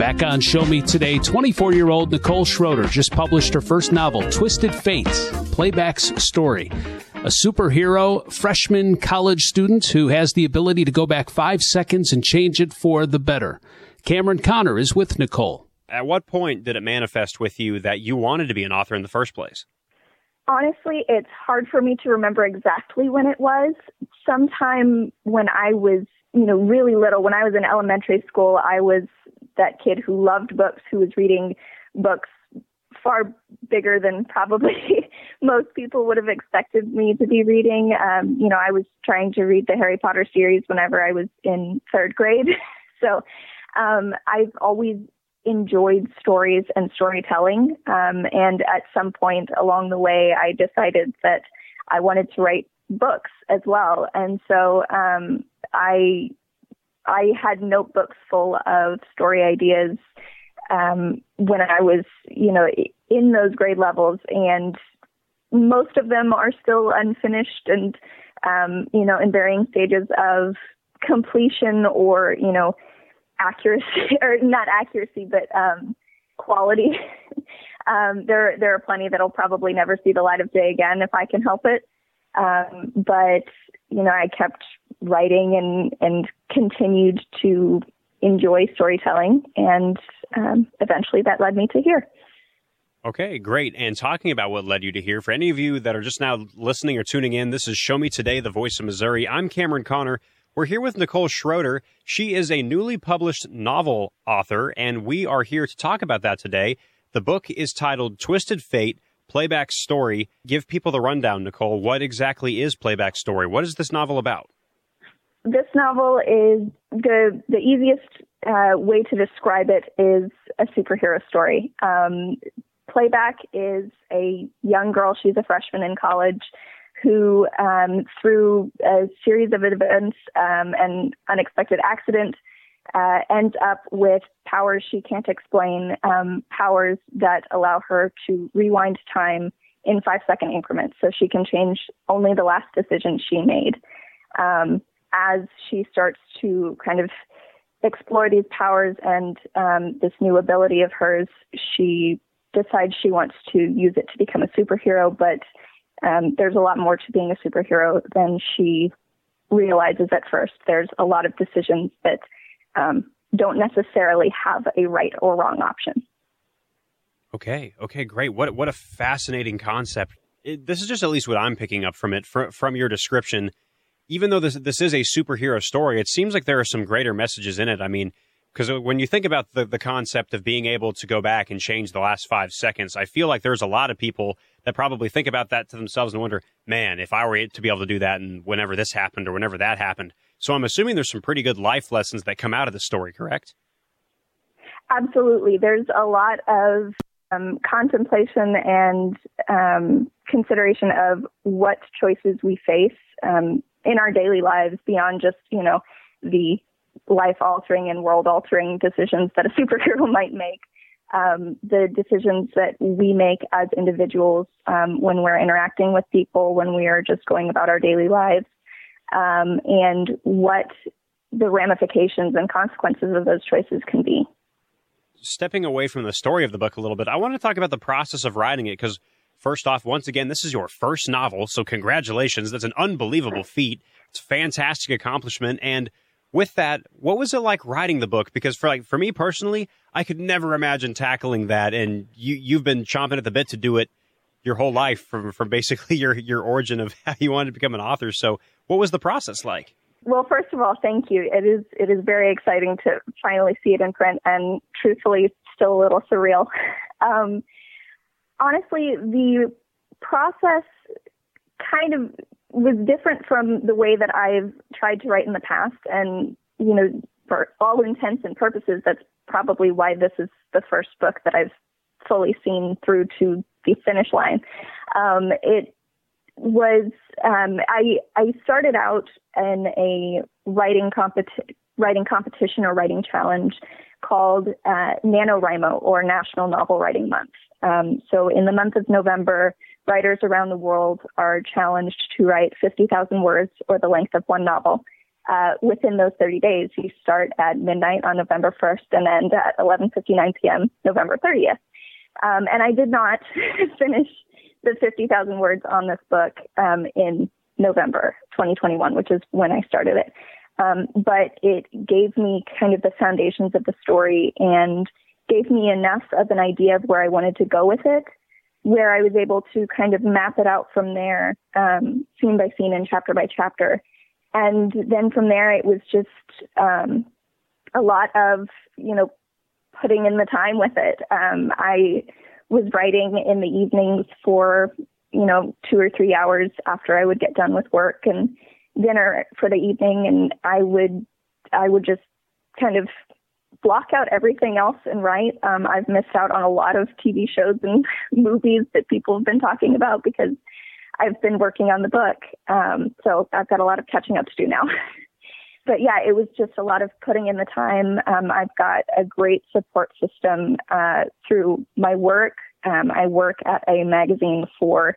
Back on Show Me Today, 24 year old Nicole Schroeder just published her first novel, Twisted Fate Playback's Story. A superhero freshman college student who has the ability to go back five seconds and change it for the better. Cameron Conner is with Nicole. At what point did it manifest with you that you wanted to be an author in the first place? Honestly, it's hard for me to remember exactly when it was. Sometime when I was, you know, really little, when I was in elementary school, I was that kid who loved books, who was reading books far bigger than probably most people would have expected me to be reading. Um, you know, I was trying to read the Harry Potter series whenever I was in third grade. so um, I've always enjoyed stories and storytelling. Um, and at some point along the way, I decided that I wanted to write books as well. And so um, I I had notebooks full of story ideas um, when I was, you know, in those grade levels, and most of them are still unfinished and, um, you know, in varying stages of completion or, you know, accuracy or not accuracy, but um, quality. um, there, there are plenty that'll probably never see the light of day again if I can help it. Um, but you know, I kept writing and and continued to enjoy storytelling, and um, eventually that led me to here. Okay, great. And talking about what led you to here, for any of you that are just now listening or tuning in, this is Show Me Today, the voice of Missouri. I'm Cameron Conner. We're here with Nicole Schroeder. She is a newly published novel author, and we are here to talk about that today. The book is titled Twisted Fate Playback Story. Give people the rundown, Nicole. What exactly is Playback Story? What is this novel about? This novel is the the easiest uh, way to describe it is a superhero story. Um, Playback is a young girl. She's a freshman in college who, um, through a series of events um, and unexpected accident, uh, ends up with powers she can't explain, um, powers that allow her to rewind time in five second increments so she can change only the last decision she made. Um, as she starts to kind of explore these powers and um, this new ability of hers, she decides she wants to use it to become a superhero, but um, there's a lot more to being a superhero than she realizes at first. There's a lot of decisions that um, don't necessarily have a right or wrong option. Okay. Okay. Great. What what a fascinating concept. It, this is just at least what I'm picking up from it fr- from your description. Even though this this is a superhero story, it seems like there are some greater messages in it. I mean, because when you think about the the concept of being able to go back and change the last five seconds, I feel like there's a lot of people that probably think about that to themselves and wonder, man, if I were to be able to do that, and whenever this happened or whenever that happened, so I'm assuming there's some pretty good life lessons that come out of the story, correct? Absolutely. There's a lot of um, contemplation and um, consideration of what choices we face um, in our daily lives beyond just, you know, the life altering and world altering decisions that a superhero might make. Um, the decisions that we make as individuals um, when we're interacting with people, when we are just going about our daily lives um, and what the ramifications and consequences of those choices can be. Stepping away from the story of the book a little bit, I want to talk about the process of writing it because, first off, once again, this is your first novel, so congratulations. That's an unbelievable feat. It's a fantastic accomplishment. And with that, what was it like writing the book? Because for like for me personally, I could never imagine tackling that, and you you've been chomping at the bit to do it your whole life from from basically your your origin of how you wanted to become an author. So, what was the process like? Well, first of all, thank you. It is it is very exciting to finally see it in print, and truthfully, still a little surreal. Um, honestly, the process kind of was different from the way that I've tried to write in the past, and you know, for all intents and purposes, that's probably why this is the first book that I've fully seen through to the finish line. Um, it was um, I I started out in a writing competi- writing competition or writing challenge called uh, NaNoWriMo or National Novel Writing Month. Um, so in the month of November, writers around the world are challenged to write 50,000 words or the length of one novel. uh, within those 30 days. You start at midnight on November 1st and end at 11:59 p.m. November 30th. Um, and I did not finish the 50,000 words on this book um, in November 2021, which is when I started it. Um, but it gave me kind of the foundations of the story and gave me enough of an idea of where I wanted to go with it, where I was able to kind of map it out from there, um, scene by scene and chapter by chapter. And then from there, it was just um, a lot of, you know, putting in the time with it. Um, I was writing in the evenings for, you know, two or three hours after I would get done with work and dinner for the evening. And I would, I would just kind of block out everything else and write. Um, I've missed out on a lot of TV shows and movies that people have been talking about because I've been working on the book. Um, so I've got a lot of catching up to do now. but yeah, it was just a lot of putting in the time. Um, I've got a great support system uh, through my work. Um, I work at a magazine for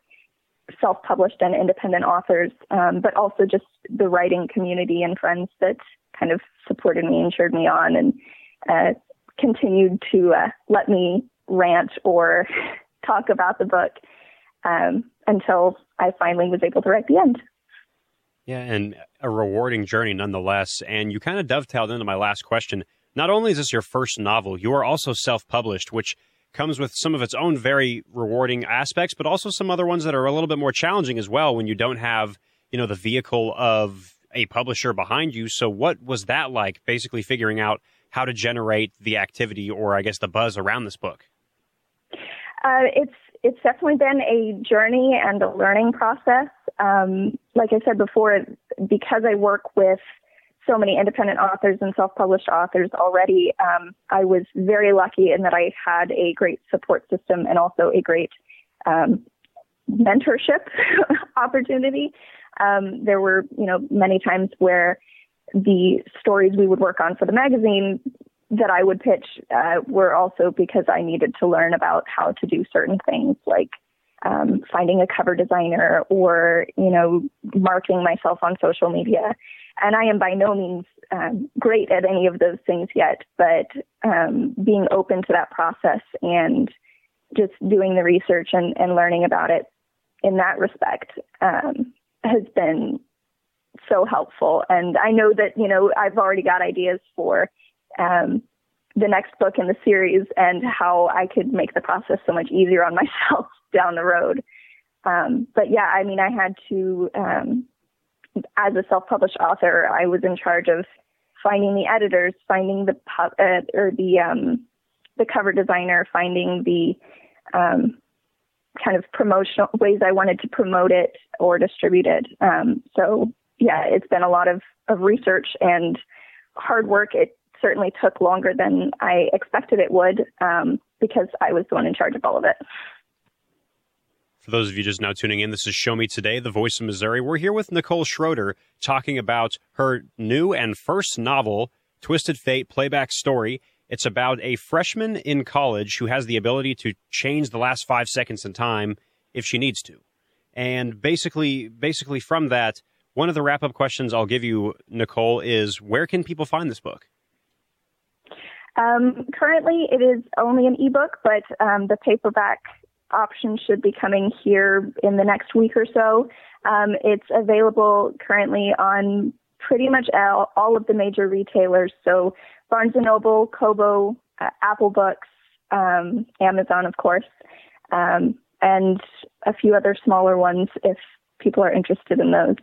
self-published and independent authors, um, but also just the writing community and friends that kind of supported me and cheered me on and uh, continued to uh, let me rant or talk about the book um, until I finally was able to write the end. Yeah, and a rewarding journey nonetheless. And you kind of dovetailed into my last question. Not only is this your first novel, you are also self published, which comes with some of its own very rewarding aspects, but also some other ones that are a little bit more challenging as well when you don't have, you know, the vehicle of a publisher behind you. So what was that like basically figuring out how to generate the activity or I guess the buzz around this book? Uh, it's it's definitely been a journey and a learning process. Um, like I said before, because I work with so many independent authors and self-published authors already, um, I was very lucky in that I had a great support system and also a great um, mentorship opportunity. Um, there were, you know, many times where the stories we would work on for the magazine that I would pitch uh, were also because I needed to learn about how to do certain things like um, finding a cover designer or, you know, marketing myself on social media. And I am by no means um, great at any of those things yet, but um, being open to that process and just doing the research and, and learning about it in that respect um, has been so helpful. And I know that, you know, I've already got ideas for um, the next book in the series and how I could make the process so much easier on myself down the road. Um, but yeah, I mean, I had to, um, as a self-published author, I was in charge of finding the editors, finding the uh, or the um, the cover designer, finding the um, kind of promotional ways I wanted to promote it or distribute it. Um, so yeah, it's been a lot of, of research and hard work. It certainly took longer than I expected it would um, because I was the one in charge of all of it. For those of you just now tuning in, this is Show Me Today, the voice of Missouri. We're here with Nicole Schroeder talking about her new and first novel, Twisted Fate Playback Story. It's about a freshman in college who has the ability to change the last five seconds in time if she needs to. And basically, basically from that, one of the wrap up questions I'll give you, Nicole, is where can people find this book? Um, currently, it is only an ebook, but um, the paperback option should be coming here in the next week or so. Um, it's available currently on pretty much all, all, of the major retailers. So Barnes and Noble, Kobo, uh, Apple Books, um, Amazon, of course, um, and a few other smaller ones if people are interested in those.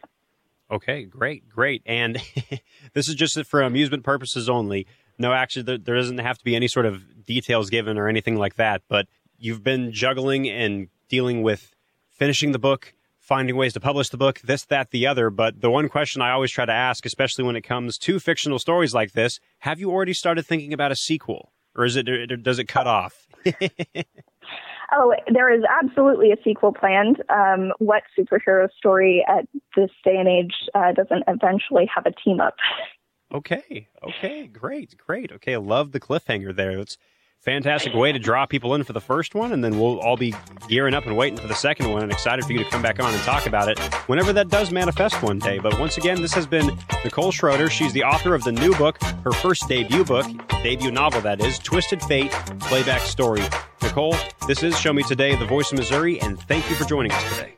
Okay, great, great. And this is just for amusement purposes only. No, actually, there, there doesn't have to be any sort of details given or anything like that. But you've been juggling and dealing with finishing the book, finding ways to publish the book, this, that, the other. But the one question I always try to ask, especially when it comes to fictional stories like this, have you already started thinking about a sequel? Or is it, does it cut off? Oh, there is absolutely a sequel planned. Um, what superhero story at this day and age uh, doesn't eventually have a team up? Okay. Okay. Great. Great. Okay. Love the cliffhanger there. It's fantastic way to draw people in for the first one, and then we'll all be gearing up and waiting for the second one and excited for you to come back on and talk about it whenever that does manifest one day. But once again, this has been Nicole Schroeder. She's the author of the new book, her first debut book, debut novel that is, Twisted Fate Playback Story. Nicole, this is Show Me Today, the voice of Missouri, and thank you for joining us today.